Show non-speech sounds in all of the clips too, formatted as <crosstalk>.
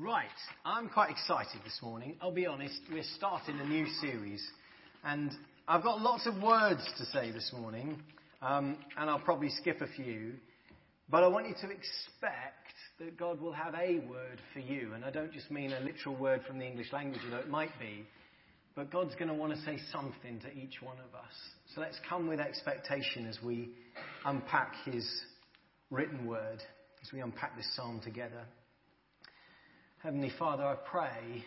Right, I'm quite excited this morning. I'll be honest, we're starting a new series, and I've got lots of words to say this morning, um, and I'll probably skip a few. But I want you to expect that God will have a word for you, and I don't just mean a literal word from the English language, although it might be, but God's going to want to say something to each one of us. So let's come with expectation as we unpack His written word, as we unpack this psalm together. Heavenly Father, I pray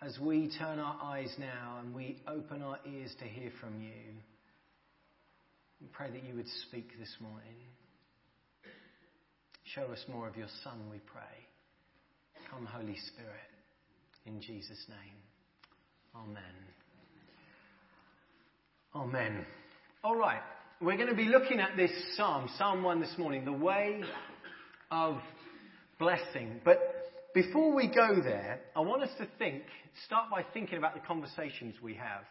as we turn our eyes now and we open our ears to hear from you, we pray that you would speak this morning. Show us more of your Son, we pray. Come, Holy Spirit, in Jesus' name. Amen. Amen. All right, we're going to be looking at this psalm, Psalm 1 this morning, the way of blessing. But before we go there, I want us to think, start by thinking about the conversations we have.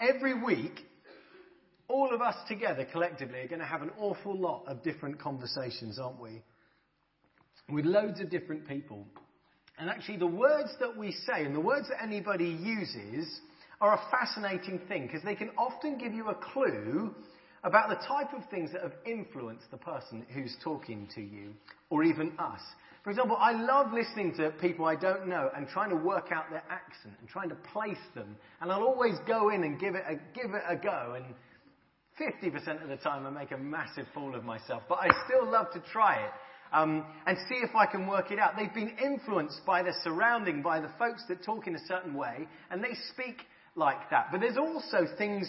Every week, all of us together collectively are going to have an awful lot of different conversations, aren't we? With loads of different people. And actually, the words that we say and the words that anybody uses are a fascinating thing because they can often give you a clue about the type of things that have influenced the person who's talking to you or even us. For example, I love listening to people I don't know and trying to work out their accent and trying to place them. And I'll always go in and give it a, give it a go. And 50% of the time I make a massive fool of myself. But I still love to try it. Um, and see if I can work it out. They've been influenced by their surrounding, by the folks that talk in a certain way, and they speak like that. But there's also things,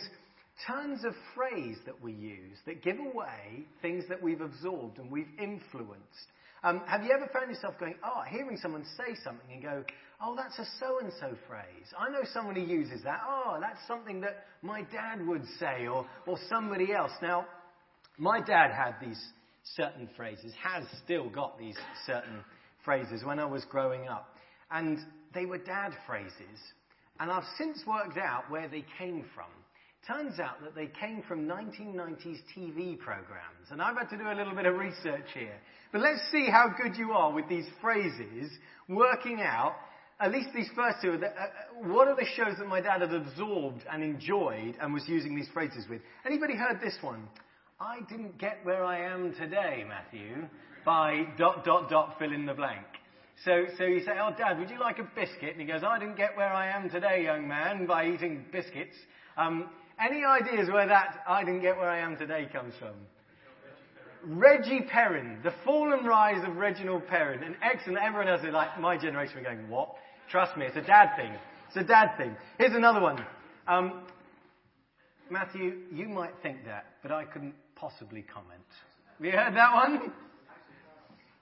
turns of phrase that we use that give away things that we've absorbed and we've influenced. Um, have you ever found yourself going, oh, hearing someone say something and go, oh, that's a so and so phrase. I know someone who uses that. Oh, that's something that my dad would say or, or somebody else. Now, my dad had these certain phrases, has still got these certain phrases when I was growing up. And they were dad phrases. And I've since worked out where they came from. Turns out that they came from 1990s TV programs. And I've had to do a little bit of research here. But let's see how good you are with these phrases, working out, at least these first two, uh, uh, what are the shows that my dad had absorbed and enjoyed and was using these phrases with? Anybody heard this one? I didn't get where I am today, Matthew, by dot, dot, dot, fill in the blank. So, so you say, oh, Dad, would you like a biscuit? And he goes, I didn't get where I am today, young man, by eating biscuits. Um, any ideas where that I didn't get where I am today comes from? Reggie Perrin, the fall and rise of Reginald Perrin. An excellent, everyone else is like, my generation are going, what? Trust me, it's a dad thing. It's a dad thing. Here's another one. Um, Matthew, you might think that, but I couldn't possibly comment. Have you heard that one?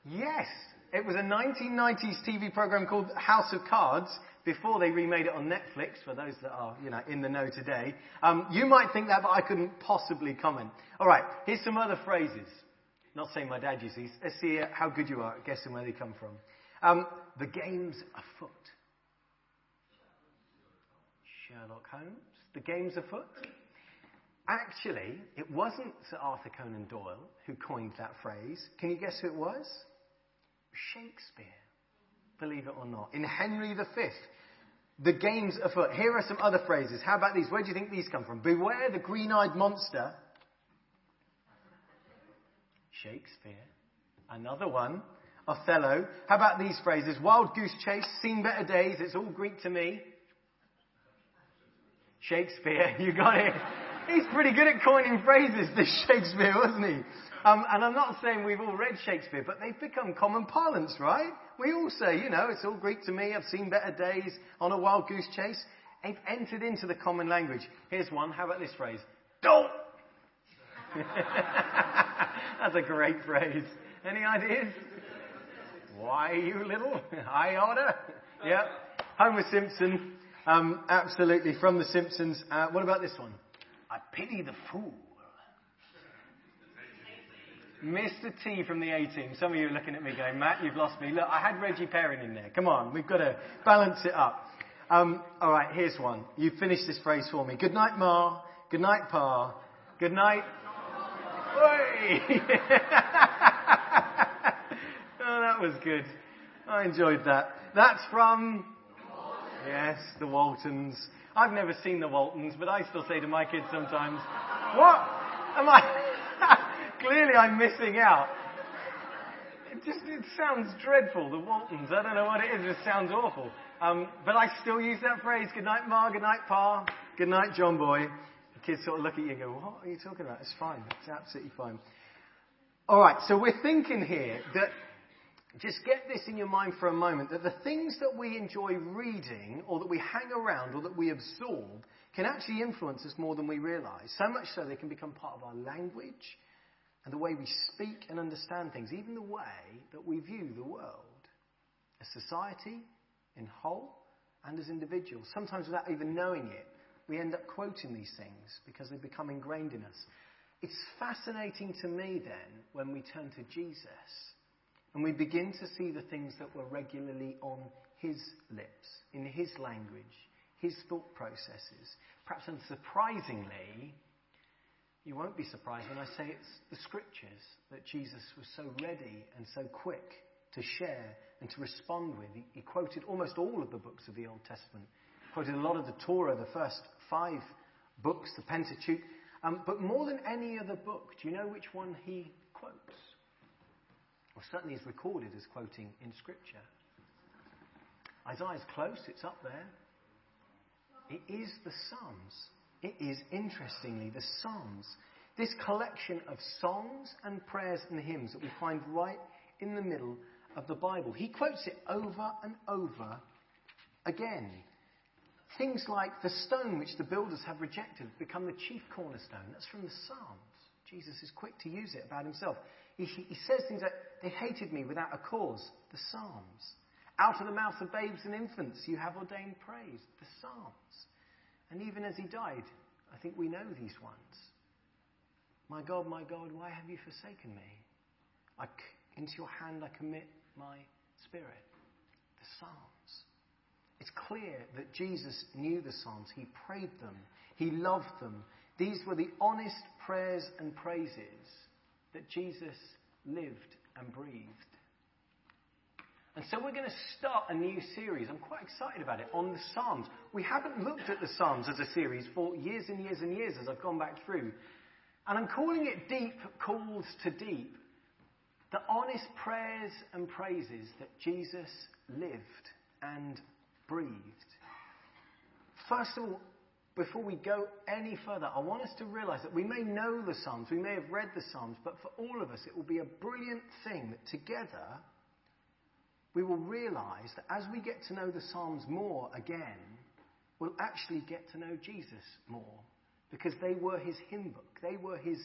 Yes. It was a 1990s TV program called House of Cards before they remade it on Netflix, for those that are, you know, in the know today. Um, you might think that, but I couldn't possibly comment. All right, here's some other phrases. Not saying my dad uses. Let's see how good you are at guessing where they come from. Um, the game's afoot. Sherlock Holmes. The game's afoot. Actually, it wasn't Sir Arthur Conan Doyle who coined that phrase. Can you guess who it was? Shakespeare. Believe it or not. In Henry V, the game's afoot. Here are some other phrases. How about these? Where do you think these come from? Beware the green eyed monster. Shakespeare. Another one. Othello. How about these phrases? Wild goose chase, seen better days, it's all Greek to me. Shakespeare, <laughs> you got it. He's pretty good at coining phrases, this <laughs> Shakespeare, wasn't he? Um, and I'm not saying we've all read Shakespeare, but they've become common parlance, right? We all say, you know, it's all Greek to me. I've seen better days on a wild goose chase. They've entered into the common language. Here's one. How about this phrase? Don't! <laughs> That's a great phrase. Any ideas? Why, you little <laughs> I order? Yep. Homer Simpson. Um, absolutely. From The Simpsons. Uh, what about this one? I pity the fool. Mr. T from the A team. Some of you are looking at me going, Matt, you've lost me. Look, I had Reggie Perrin in there. Come on, we've got to balance it up. Um, all right, here's one. You finish this phrase for me. Good night, Ma. Good night, Pa. Good night. <laughs> Oh, that was good. I enjoyed that. That's from. Yes, the Waltons. I've never seen the Waltons, but I still say to my kids sometimes, What? Am I. <laughs> Clearly I'm missing out. It just it sounds dreadful, the Waltons. I don't know what it is, it just sounds awful. Um, but I still use that phrase, good night, Ma, good night, Pa, good night, John Boy. The kids sort of look at you and go, What are you talking about? It's fine. It's absolutely fine. All right, so we're thinking here that just get this in your mind for a moment that the things that we enjoy reading or that we hang around or that we absorb can actually influence us more than we realize. So much so they can become part of our language and the way we speak and understand things, even the way that we view the world as society in whole and as individuals. Sometimes without even knowing it, we end up quoting these things because they become ingrained in us. It's fascinating to me then when we turn to Jesus and we begin to see the things that were regularly on his lips, in his language, his thought processes. Perhaps unsurprisingly, you won't be surprised when I say it's the scriptures that Jesus was so ready and so quick to share and to respond with. He, quoted almost all of the books of the Old Testament, he quoted a lot of the Torah, the first five books, the Pentateuch. Um, but more than any other book, do you know which one he quotes? Or certainly is recorded as quoting in Scripture. Isaiah's close, it's up there. It is the Psalms. It is, interestingly, the Psalms. This collection of songs and prayers and hymns that we find right in the middle of the Bible. He quotes it over and over again. Things like the stone which the builders have rejected become the chief cornerstone. That's from the Psalms. Jesus is quick to use it about himself. He, he says things like, They hated me without a cause. The Psalms. Out of the mouth of babes and infants you have ordained praise. The Psalms. And even as he died, I think we know these ones. My God, my God, why have you forsaken me? I, into your hand I commit my spirit. The Psalms. It's clear that Jesus knew the Psalms. He prayed them. He loved them. These were the honest prayers and praises that Jesus lived and breathed. And so we're going to start a new series. I'm quite excited about it on the Psalms. We haven't looked at the Psalms as a series for years and years and years as I've gone back through. And I'm calling it Deep Calls to Deep. The honest prayers and praises that Jesus lived and breathed. First of all, before we go any further, I want us to realize that we may know the Psalms, we may have read the Psalms, but for all of us, it will be a brilliant thing that together we will realize that as we get to know the Psalms more again, we'll actually get to know Jesus more because they were his hymn book, they were his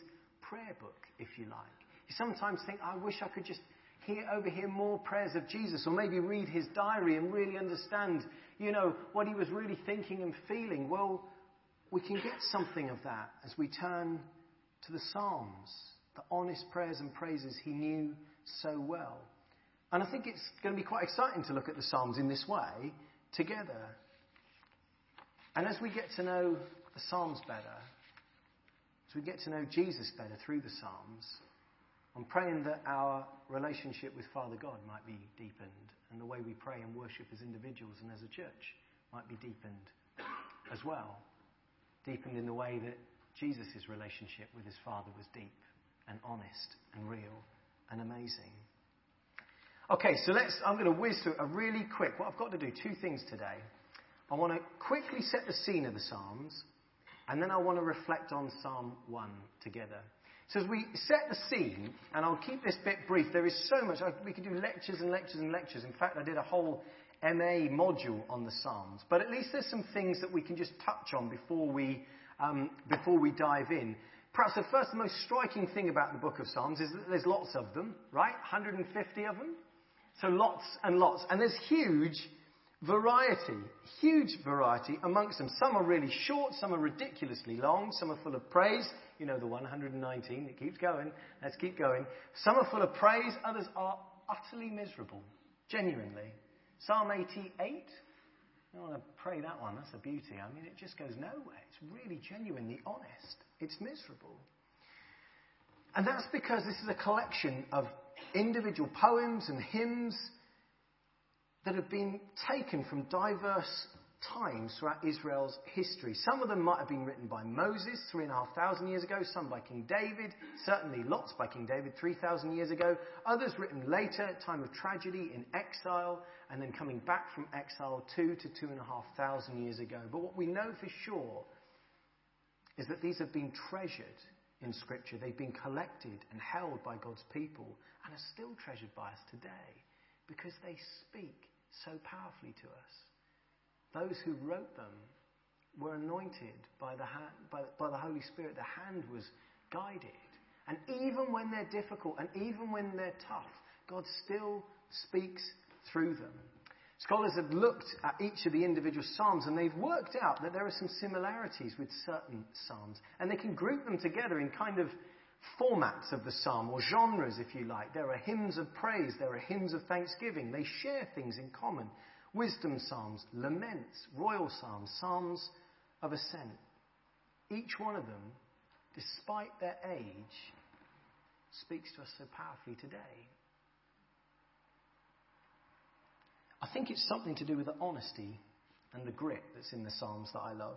prayer book, if you like. You sometimes think, I wish I could just hear, overhear more prayers of Jesus, or maybe read his diary and really understand, you know, what he was really thinking and feeling. Well, we can get something of that as we turn to the Psalms, the honest prayers and praises he knew so well. And I think it's going to be quite exciting to look at the Psalms in this way together. And as we get to know the Psalms better, as we get to know Jesus better through the Psalms, I'm praying that our relationship with Father God might be deepened and the way we pray and worship as individuals and as a church might be deepened as well. Deepened in the way that Jesus' relationship with his Father was deep and honest and real and amazing. Okay, so let's, I'm going to whiz through a really quick, what I've got to do, two things today. I want to quickly set the scene of the Psalms, and then I want to reflect on Psalm 1 together. So as we set the scene, and I'll keep this bit brief, there is so much. We could do lectures and lectures and lectures. In fact, I did a whole MA module on the Psalms. But at least there's some things that we can just touch on before we, um, before we dive in. Perhaps the first, the most striking thing about the book of Psalms is that there's lots of them, right? 150 of them. So lots and lots. And there's huge variety, huge variety amongst them. Some are really short, some are ridiculously long, some are full of praise. You know the 119, it keeps going. Let's keep going. Some are full of praise, others are utterly miserable, genuinely. Psalm 88, I want to pray that one. That's a beauty. I mean, it just goes nowhere. It's really genuinely honest. It's miserable. And that's because this is a collection of individual poems and hymns that have been taken from diverse times throughout Israel's history. Some of them might have been written by Moses three and a half thousand years ago, some by King David, certainly lots by King David three thousand years ago, others written later, at time of tragedy in exile, and then coming back from exile two to two and a half thousand years ago. But what we know for sure is that these have been treasured in Scripture. They've been collected and held by God's people and are still treasured by us today because they speak so powerfully to us. Those who wrote them were anointed by the, hand, by, by the Holy Spirit. The hand was guided. And even when they're difficult and even when they're tough, God still speaks through them. Scholars have looked at each of the individual psalms and they've worked out that there are some similarities with certain psalms. And they can group them together in kind of formats of the psalm or genres, if you like. There are hymns of praise, there are hymns of thanksgiving. They share things in common wisdom psalms, laments, royal psalms, psalms of ascent. Each one of them, despite their age, speaks to us so powerfully today. I think it's something to do with the honesty and the grit that's in the Psalms that I love.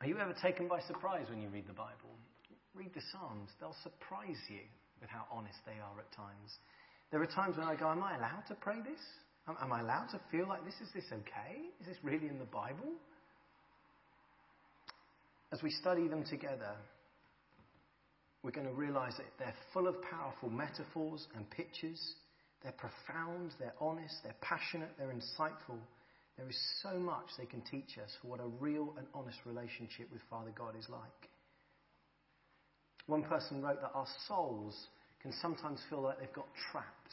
Are you ever taken by surprise when you read the Bible? Read the Psalms, they'll surprise you with how honest they are at times. There are times when I go, Am I allowed to pray this? Am, I allowed to feel like this? Is this okay? Is this really in the Bible? As we study them together, we're going to realize that they're full of powerful metaphors and pictures. They're profound, they're honest, they're passionate, they're insightful. There is so much they can teach us for what a real and honest relationship with Father God is like. One person wrote that our souls can sometimes feel like they've got trapped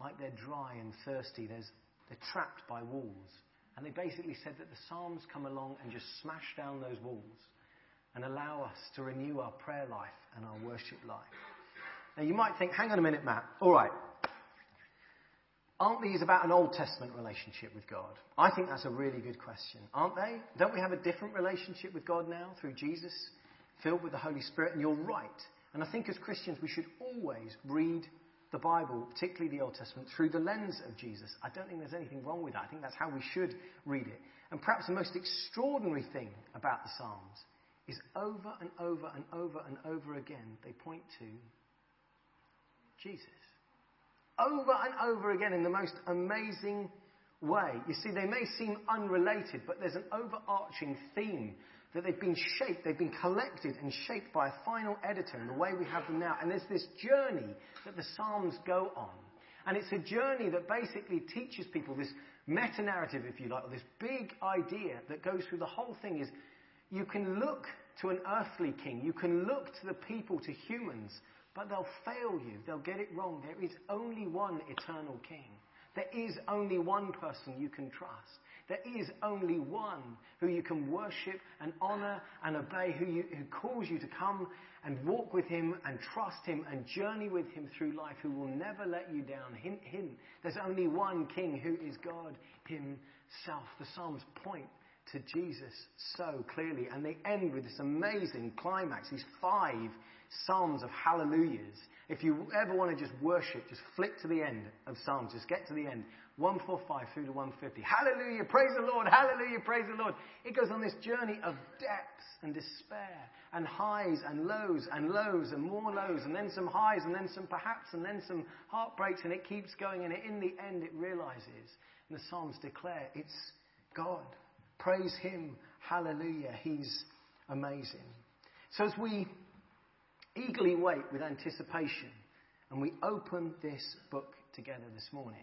like they're dry and thirsty. There's, they're trapped by walls. And they basically said that the Psalms come along and just smash down those walls and allow us to renew our prayer life and our worship life. Now you might think, hang on a minute, Matt. All right. Aren't these about an Old Testament relationship with God? I think that's a really good question. Aren't they? Don't we have a different relationship with God now through Jesus, filled with the Holy Spirit? And you're right. And I think as Christians, we should always read the Bible, particularly the Old Testament, through the lens of Jesus. I don't think there's anything wrong with that. I think that's how we should read it. And perhaps the most extraordinary thing about the Psalms is over and over and over and over again, they point to Jesus. Over and over again in the most amazing way. You see, they may seem unrelated, but there's an overarching theme that they've been shaped, they've been collected and shaped by a final editor in the way we have them now. And there's this journey that the Psalms go on. And it's a journey that basically teaches people this meta narrative, if you like, or this big idea that goes through the whole thing is you can look to an earthly king, you can look to the people, to humans, but they'll fail you, they'll get it wrong. There is only one eternal king. There is only one person you can trust. There is only one who you can worship and honor and obey, who, you, who calls you to come and walk with him and trust him and journey with him through life, who will never let you down. There's only one king who is God himself. The Psalms point to Jesus so clearly, and they end with this amazing climax, these five Psalms of hallelujahs. If you ever want to just worship, just flick to the end of Psalms, just get to the end. 145 through to 150. Hallelujah, praise the Lord, hallelujah, praise the Lord. It goes on this journey of depths and despair and highs and lows and lows and more lows and then some highs and then some perhaps and then some heartbreaks and it keeps going and in the end it realizes and the Psalms declare it's God. Praise Him, hallelujah, He's amazing. So as we eagerly wait with anticipation and we open this book together this morning,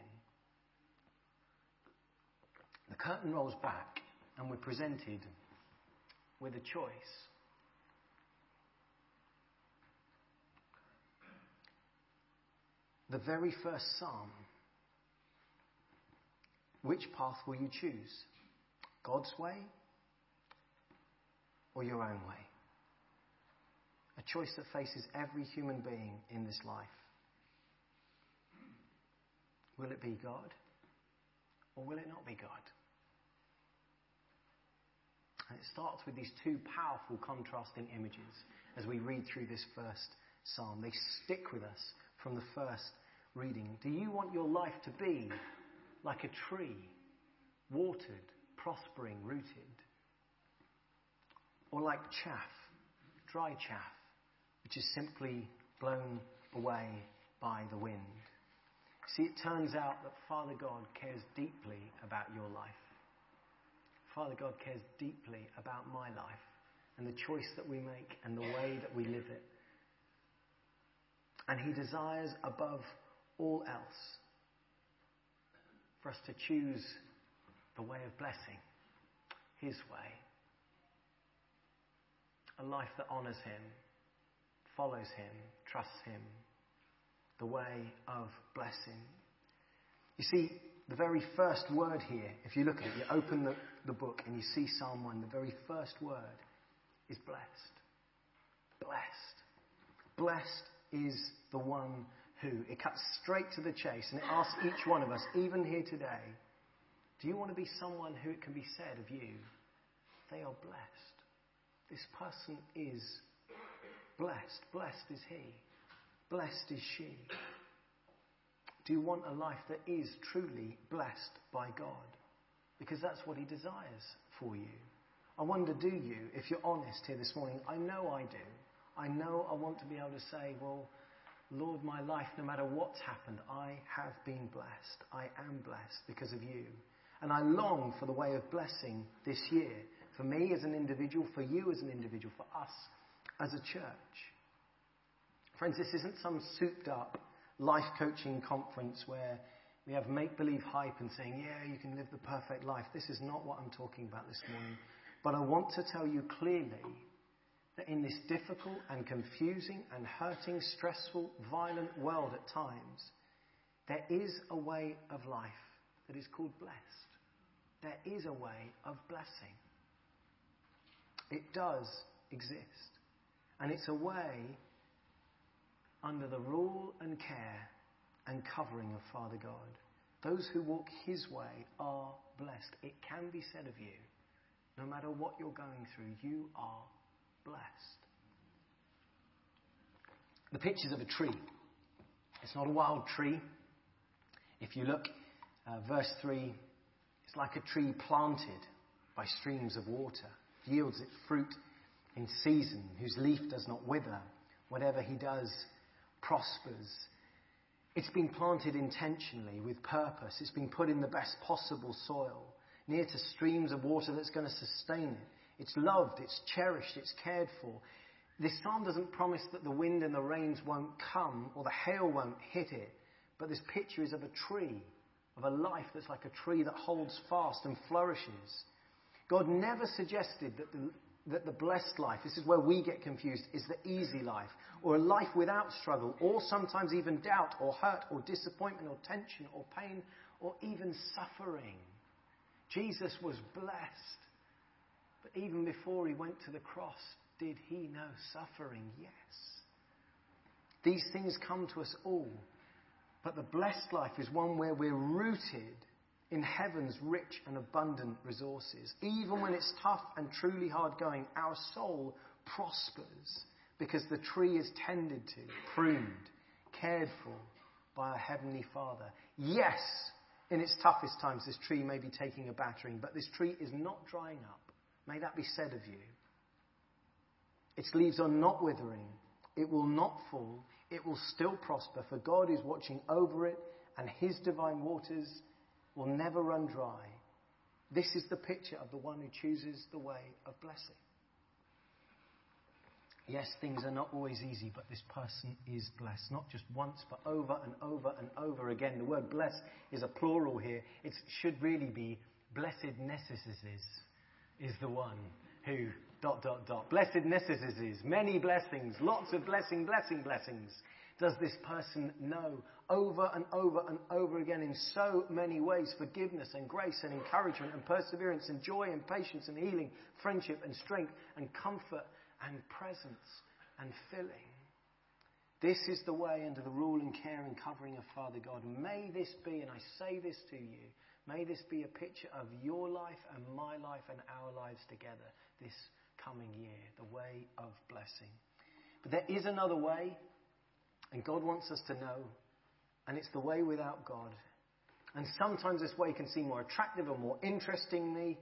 the curtain rolls back and we're presented with a choice. The very first psalm. Which path will you choose? God's way or your own way? A choice that faces every human being in this life. Will it be God or will it not be God? And it starts with these two powerful contrasting images as we read through this first psalm. They stick with us from the first reading. Do you want your life to be like a tree, watered, prospering, rooted. Or like chaff, dry chaff, which is simply blown away by the wind. See, it turns out that Father God cares deeply about your life. Father God cares deeply about my life and the choice that we make and the way that we live it. And He desires above all else for us to choose the way of blessing, His way. A life that honours Him, follows Him, trusts Him, the way of blessing. You see, the very first word here, if you look at it, you open the, the book and you see Psalm 1, the very first word is blessed. Blessed. Blessed is the one who. It cuts straight to the chase and it asks each one of us, even here today, do you want to be someone who it can be said of you, they are blessed? This person is blessed. Blessed is he. Blessed is she. Do you want a life that is truly blessed by God? Because that's what He desires for you. I wonder, do you, if you're honest here this morning? I know I do. I know I want to be able to say, well, Lord, my life, no matter what's happened, I have been blessed. I am blessed because of you. And I long for the way of blessing this year. For me as an individual, for you as an individual, for us as a church. Friends, this isn't some souped up life coaching conference where we have make believe hype and saying, yeah, you can live the perfect life. This is not what I'm talking about this morning. But I want to tell you clearly that in this difficult and confusing and hurting, stressful, violent world at times, there is a way of life that is called blessed. There is a way of blessing. It does exist. And it's a way under the rule and care and covering of Father God. Those who walk His way are blessed. It can be said of you, no matter what you're going through, you are blessed. The pictures of a tree. It's not a wild tree. If you look, uh, verse 3, it's like a tree planted by streams of water, yields its fruit in season, whose leaf does not wither. Whatever he does prospers. It's been planted intentionally with purpose. It's been put in the best possible soil, near to streams of water that's going to sustain it. It's loved, it's cherished, it's cared for. This psalm doesn't promise that the wind and the rains won't come or the hail won't hit it, but this picture is of a tree, of a life that's like a tree that holds fast and flourishes. God never suggested that the, that the blessed life, this is where we get confused, is the easy life, or a life without struggle, or sometimes even doubt, or hurt, or disappointment, or tension, or pain, or even suffering. Jesus was blessed. But even before he went to the cross, did he know suffering? Yes. These things come to us all. But the blessed life is one where we're rooted in heaven's rich and abundant resources. Even when it's tough and truly hard going, our soul prospers because the tree is tended to, pruned, cared for by our Heavenly Father. Yes, in its toughest times, this tree may be taking a battering, but this tree is not drying up. May that be said of you. Its leaves are not withering. It will not fall. It will still prosper, for God is watching over it, and His divine waters will never run dry. This is the picture of the one who chooses the way of blessing. Yes, things are not always easy, but this person is blessed. Not just once, but over and over and over again. The word blessed is a plural here. It should really be blessed necessities is the one who dot dot dot. Blessed necessities, many blessings, lots of blessing, blessing, blessings does this person know over and over and over again in so many ways forgiveness and grace and encouragement and perseverance and joy and patience and healing, friendship and strength and comfort and presence and filling. This is the way under the rule and care and covering of Father God. May this be, and I say this to you, may this be a picture of your life and my life and our lives together this coming year, the way of blessing. But there is another way and God wants us to know, and it's the way without God. And sometimes this way can seem more attractive or more interestingly,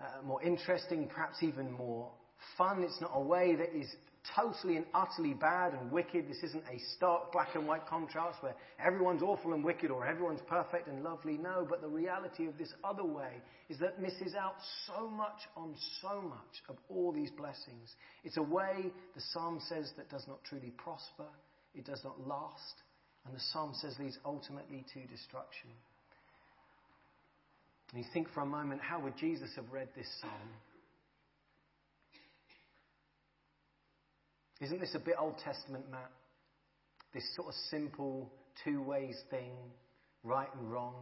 uh, more interesting, perhaps even more fun. It's not a way that is totally and utterly bad and wicked. This isn't a stark black and white contrast where everyone's awful and wicked or everyone's perfect and lovely. No, but the reality of this other way is that misses out so much on so much of all these blessings. It's a way, the psalm says, that does not truly prosper, it does not last, and the psalm says leads ultimately to destruction. And you think for a moment, how would Jesus have read this psalm? Isn't this a bit Old Testament, Matt? This sort of simple two ways thing, right and wrong.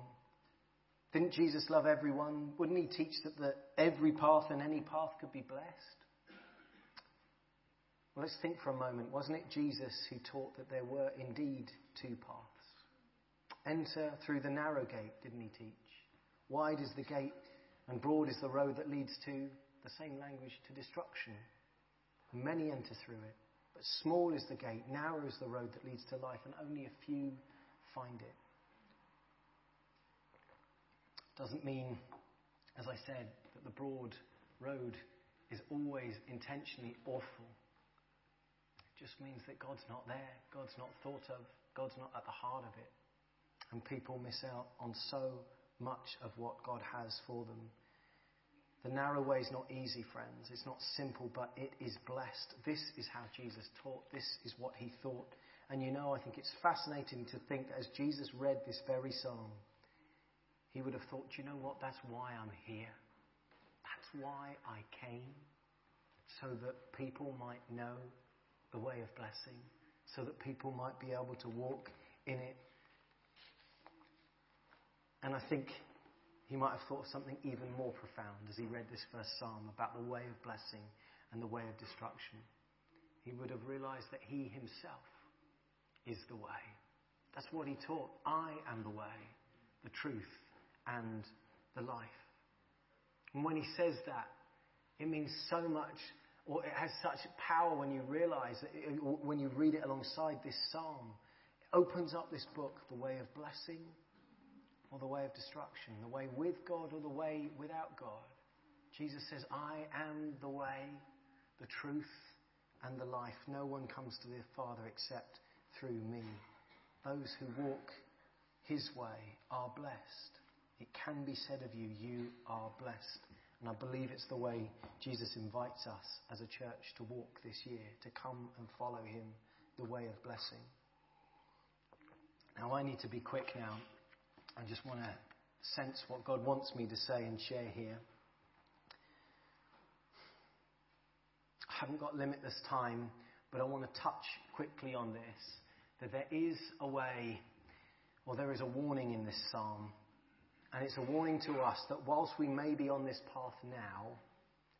Didn't Jesus love everyone? Wouldn't he teach that, that every path and any path could be blessed? Well, let's think for a moment. Wasn't it Jesus who taught that there were indeed two paths? Enter through the narrow gate, didn't he teach? Wide is the gate and broad is the road that leads to the same language to destruction. Many enter through it. But small is the gate, narrow is the road that leads to life, and only a few find it. Doesn't mean, as I said, that the broad road is always intentionally awful. Just means that God's not there, God's not thought of, God's not at the heart of it. And people miss out on so much of what God has for them. The narrow way is not easy, friends. It's not simple, but it is blessed. This is how Jesus taught. This is what he thought. And you know, I think it's fascinating to think that as Jesus read this very psalm, he would have thought, you know what? That's why I'm here. That's why I came. So that people might know the way of blessing. So that people might be able to walk in it. And I think he might have thought of something even more profound as he read this first psalm about the way of blessing and the way of destruction. He would have realized that he himself is the way. That's what he taught. I am the way, the truth, and the life. And when he says that, it means so much, or it has such power when you realize, it, uh, when you read it alongside this psalm. It opens up this book, the way of blessing or the way of destruction, the way with God or the way without God. Jesus says, I am the way, the truth, and the life. No one comes to the Father except through me. Those who walk his way are blessed. It can be said of you, you are blessed. And I believe it's the way Jesus invites us as a church to walk this year, to come and follow him, the way of blessing. Now, I need to be quick now. I just want to sense what God wants me to say and share here. I haven't got limitless time, but I want to touch quickly on this that there is a way, or there is a warning in this psalm, and it's a warning to us that whilst we may be on this path now,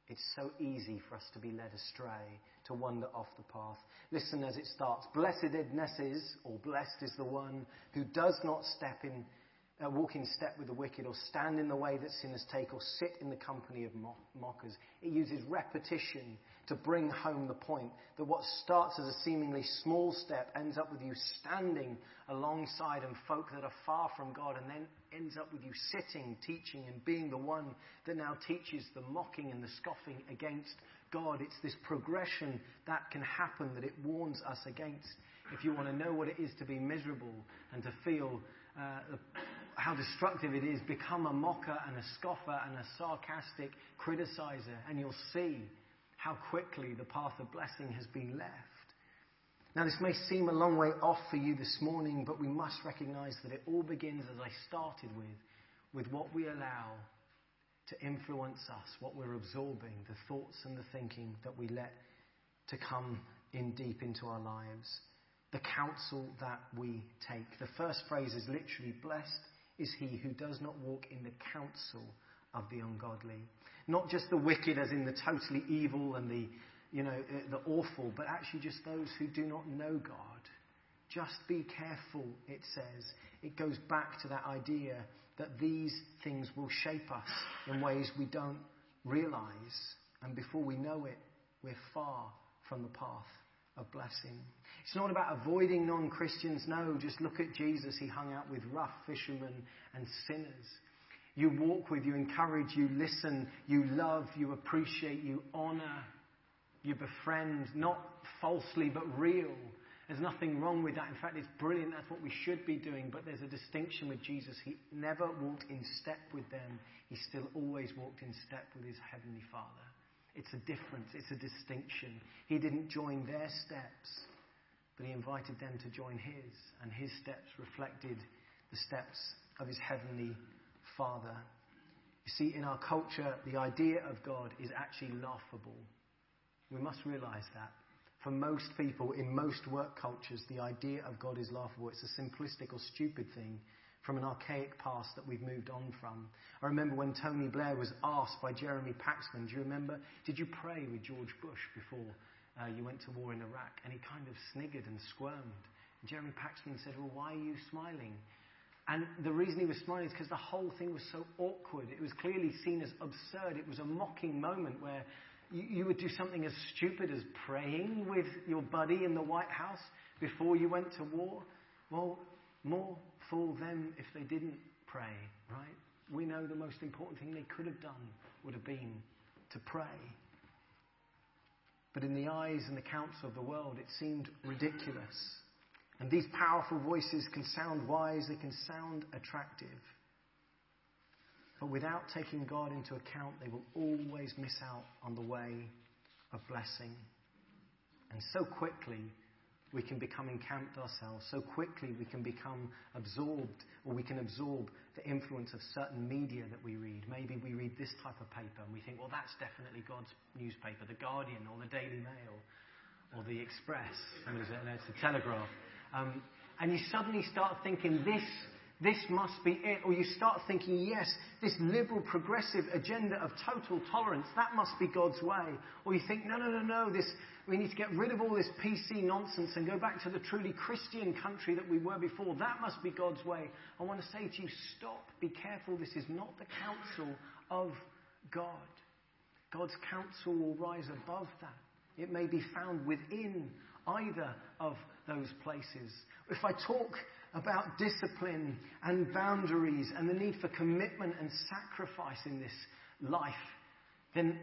it's so easy for us to be led astray, to wander off the path. Listen as it starts. Blessedness is, or blessed is the one who does not step in uh, walk in step with the wicked, or stand in the way that sinners take, or sit in the company of mockers. It uses repetition to bring home the point that what starts as a seemingly small step ends up with you standing alongside and folk that are far from God, and then ends up with you sitting, teaching, and being the one that now teaches the mocking and the scoffing against God. It's this progression that can happen that it warns us against. If you want to know what it is to be miserable and to feel uh, how destructive it is, become a mocker and a scoffer and a sarcastic criticizer, and you'll see how quickly the path of blessing has been left. Now, this may seem a long way off for you this morning, but we must recognize that it all begins, as I started with, with what we allow to influence us, what we're absorbing, the thoughts and the thinking that we let to come in deep into our lives, the counsel that we take. The first phrase is literally blessed is he who does not walk in the counsel of the ungodly. Not just the wicked, as in the totally evil and the, you know, uh, the awful, but actually just those who do not know God. Just be careful, it says. It goes back to that idea that these things will shape us in ways we don't realize. And before we know it, we're far from the path of blessing. It's not about avoiding non Christians. No, just look at Jesus. He hung out with rough fishermen and sinners. You walk with, you encourage, you listen, you love, you appreciate, you honor, you befriend, not falsely but real. There's nothing wrong with that. In fact, it's brilliant. That's what we should be doing. But there's a distinction with Jesus. He never walked in step with them. He still always walked in step with his heavenly Father. It's a difference. It's a distinction. He didn't join their steps, but he invited them to join his. And his steps reflected the steps of his heavenly Father. You see, in our culture, the idea of God is actually laughable. We must realize that. For most people, in most work cultures, the idea of God is laughable. It's a simplistic or stupid thing from an archaic past that we've moved on from. I remember when Tony Blair was asked by Jeremy Paxman, do you remember? Did you pray with George Bush before uh, you went to war in Iraq? And he kind of sniggered and squirmed. And Jeremy Paxman said, Well, why are you smiling? And the reason he was smiling is because the whole thing was so awkward. It was clearly seen as absurd. It was a mocking moment where you, you would do something as stupid as praying with your buddy in the White House before you went to war. Well, more fool them if they didn't pray, right? We know the most important thing they could have done would have been to pray. But in the eyes and the counsel of the world, it seemed ridiculous. And these powerful voices can sound wise, they can sound attractive. But without taking God into account, they will always miss out on the way of blessing. And so quickly, we can become encamped ourselves. So quickly, we can become absorbed, or we can absorb the influence of certain media that we read. Maybe we read this type of paper and we think, well, that's definitely God's newspaper, The Guardian, or the Daily Mail, or the Express. Mean, it's the Telegraph. Um, and you suddenly start thinking, this, this must be it. Or you start thinking, yes, this liberal progressive agenda of total tolerance, that must be God's way. Or you think, no, no, no, no, this, we need to get rid of all this PC nonsense and go back to the truly Christian country that we were before. That must be God's way. I want to say to you, stop, be careful. This is not the counsel of God. God's counsel will rise above that. It may be found within either of those places. If I talk about discipline and boundaries and the need for commitment and sacrifice in this life, then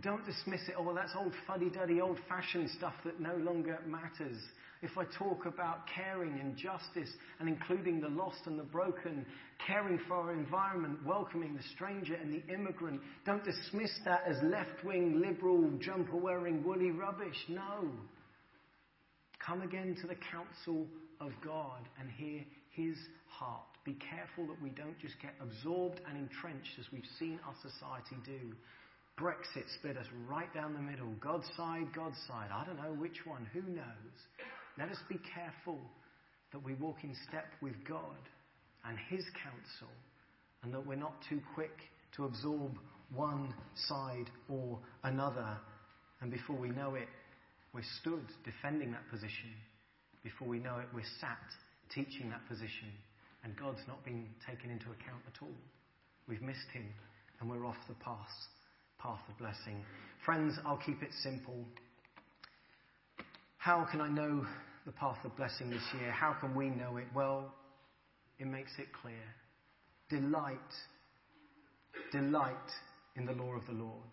don't dismiss it. Oh, well, that's old fuddy duddy, old fashioned stuff that no longer matters. If I talk about caring and justice and including the lost and the broken, caring for our environment, welcoming the stranger and the immigrant, don't dismiss that as left wing, liberal, jumper wearing, woolly rubbish. No. Come again to the counsel of God and hear His heart. Be careful that we don't just get absorbed and entrenched as we've seen our society do. Brexit split us right down the middle. God's side, God's side. I don't know which one. Who knows? Let us be careful that we walk in step with God and His counsel and that we're not too quick to absorb one side or another. And before we know it, we're stood defending that position. Before we know it, we're sat teaching that position. And God's not been taken into account at all. We've missed Him and we're off the path, path of blessing. Friends, I'll keep it simple. How can I know the path of blessing this year? How can we know it? Well, it makes it clear. Delight, delight in the law of the Lord.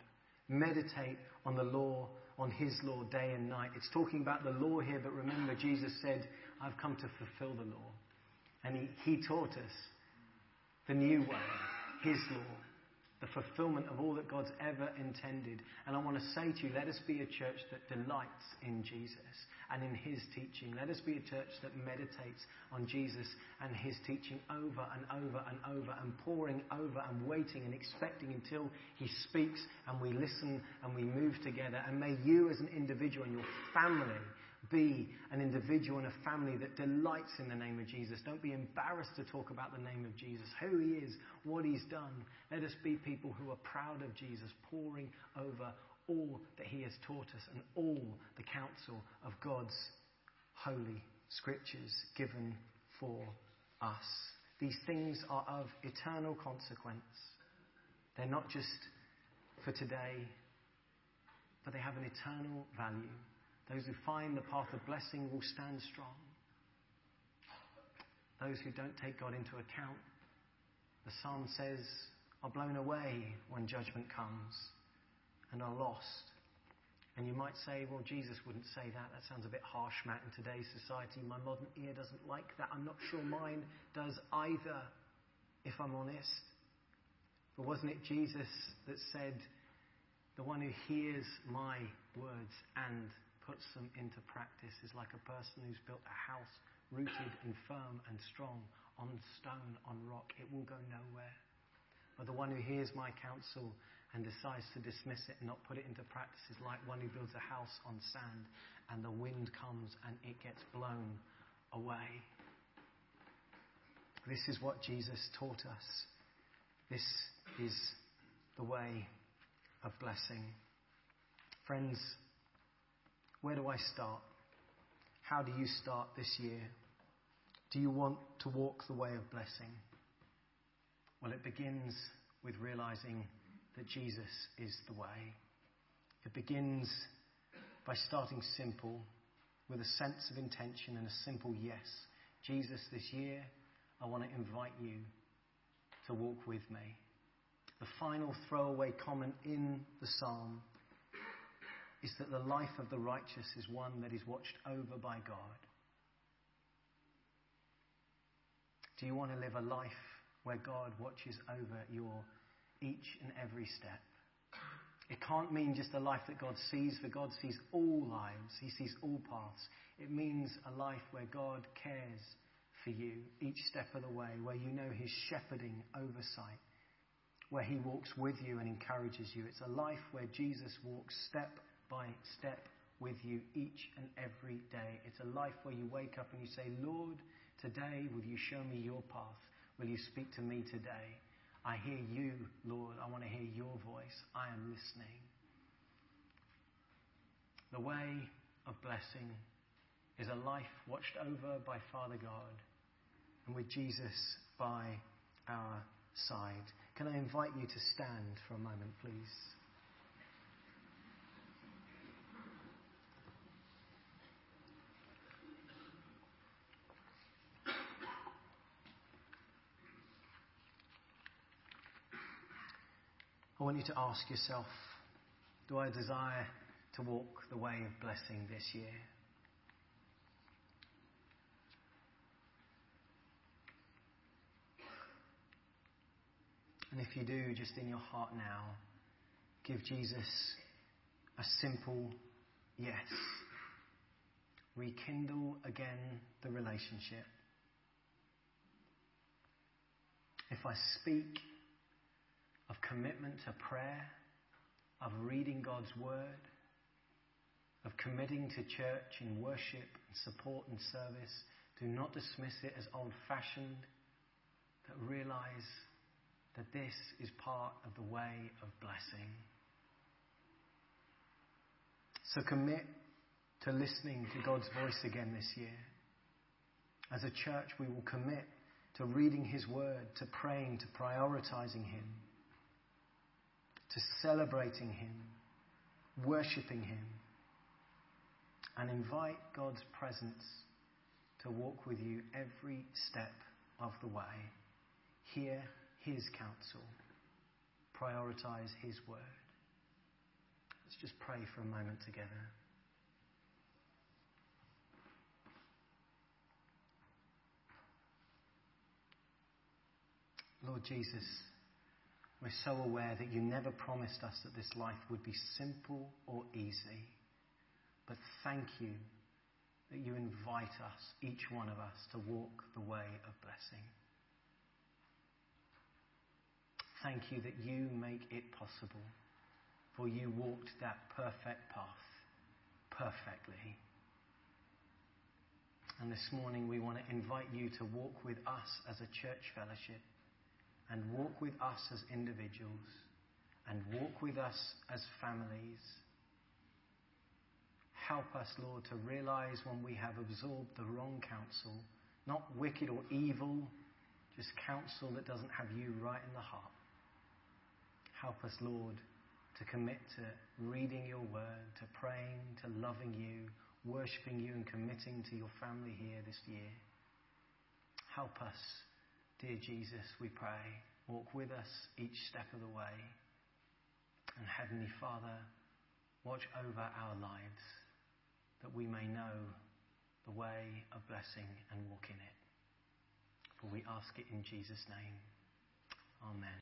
Meditate on the law on his law day and night. It's talking about the law here, but remember, Jesus said, I've come to fulfill the law. And he, he taught us the new way, his law, the fulfillment of all that God's ever intended. And I want to say to you, let us be a church that delights in Jesus and in his teaching. Let us be a church that meditates on Jesus and his teaching over and over and over and poring over and waiting and expecting until he speaks and we listen and we move together. And may you as an individual and your family be an individual and a family that delights in the name of Jesus. Don't be embarrassed to talk about the name of Jesus, who he is, what he's done. Let us be people who are proud of Jesus, poring over all that he has taught us and all the counsel of God's holy scriptures given for us. These things are of eternal consequence. They're not just for today, but they have an eternal value. Those who find the path of blessing will stand strong. Those who don't take God into account, the psalm says, are blown away when judgment comes and are lost. And you might say, well, Jesus wouldn't say that. That sounds a bit harsh, Matt, in today's society. My modern ear doesn't like that. I'm not sure mine does either, if I'm honest. But wasn't it Jesus that said, the one who hears my words and puts them into practice is like a person who's built a house rooted and firm and strong on stone, on rock. It will go nowhere. But the one who hears my counsel and decides to dismiss it and not put it into practice is like one who builds a house on sand and the wind comes and it gets blown away. This is what Jesus taught us. This is the way of blessing. Friends, where do I start? How do you start this year? Do you want to walk the way of blessing? Well, it begins with realizing that Jesus is the way. It begins by starting simple with a sense of intention and a simple yes. Jesus, this year, I want to invite you to walk with me. The final throwaway comment in the psalm is that the life of the righteous is one that is watched over by God. Do you want to live a life where God watches over your each and every step? It can't mean just a life that God sees, for God sees all lives. He sees all paths. It means a life where God cares for you each step of the way, where you know His shepherding oversight, where He walks with you and encourages you. It's a life where Jesus walks step by step with you each and every day. It's a life where you wake up and you say, Lord, today will you show me your path? Will you speak to me today? I hear you, Lord. I want to hear your voice. I am listening. The way of blessing is a life watched over by Father God and with Jesus by our side. Can I invite you to stand for a moment, please? I want you to ask yourself do I desire to walk the way of blessing this year? And if you do, just in your heart now, give Jesus a simple yes. Rekindle again the relationship. If I speak of commitment to prayer, of reading God's Word, of committing to church in worship and support and service. Do not dismiss it as old fashioned, but realize that this is part of the way of blessing. So commit to listening to God's voice again this year. As a church, we will commit to reading His Word, to praying, to prioritizing Him to celebrating Him, worshipping Him, and invite God's presence to walk with you every step of the way. Hear His counsel, prioritize His word. Let's just pray for a moment together. Lord Jesus, we're so aware that you never promised us that this life would be simple or easy. But thank you that you invite us, each one of us, to walk the way of blessing. Thank you that you make it possible, for you walked that perfect path perfectly. And this morning we want to invite you to walk with us as a church fellowship and walk with us as individuals and walk with us as families. Help us, Lord, to realize when we have absorbed the wrong counsel, not wicked or evil, just counsel that doesn't have you right in the heart. Help us, Lord, to commit to reading your word, to praying, to loving you, worshipping you, and committing to your family here this year. Help us, dear Jesus, we pray. Walk with us each step of the way. And Heavenly Father, watch over our lives that we may know the way of blessing and walk in it. For we ask it in Jesus' name. Amen.